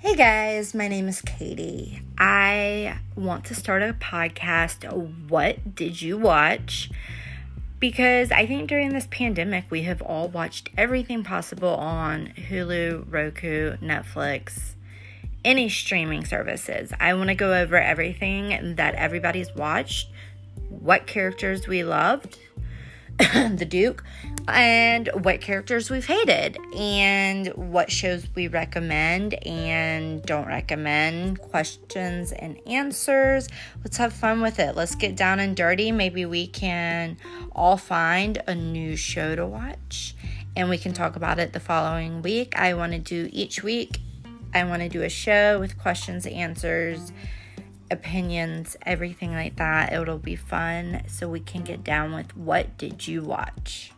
Hey guys, my name is Katie. I want to start a podcast. What did you watch? Because I think during this pandemic, we have all watched everything possible on Hulu, Roku, Netflix, any streaming services. I want to go over everything that everybody's watched, what characters we loved, the Duke, and what characters we've hated, and what shows we recommend and don't recommend, questions and answers. Let's have fun with it. Let's get down and dirty. Maybe we can all find a new show to watch and we can talk about it the following week. I want to do each week, I want to do a show with questions, and answers opinions, everything like that. It'll be fun so we can get down with what did you watch?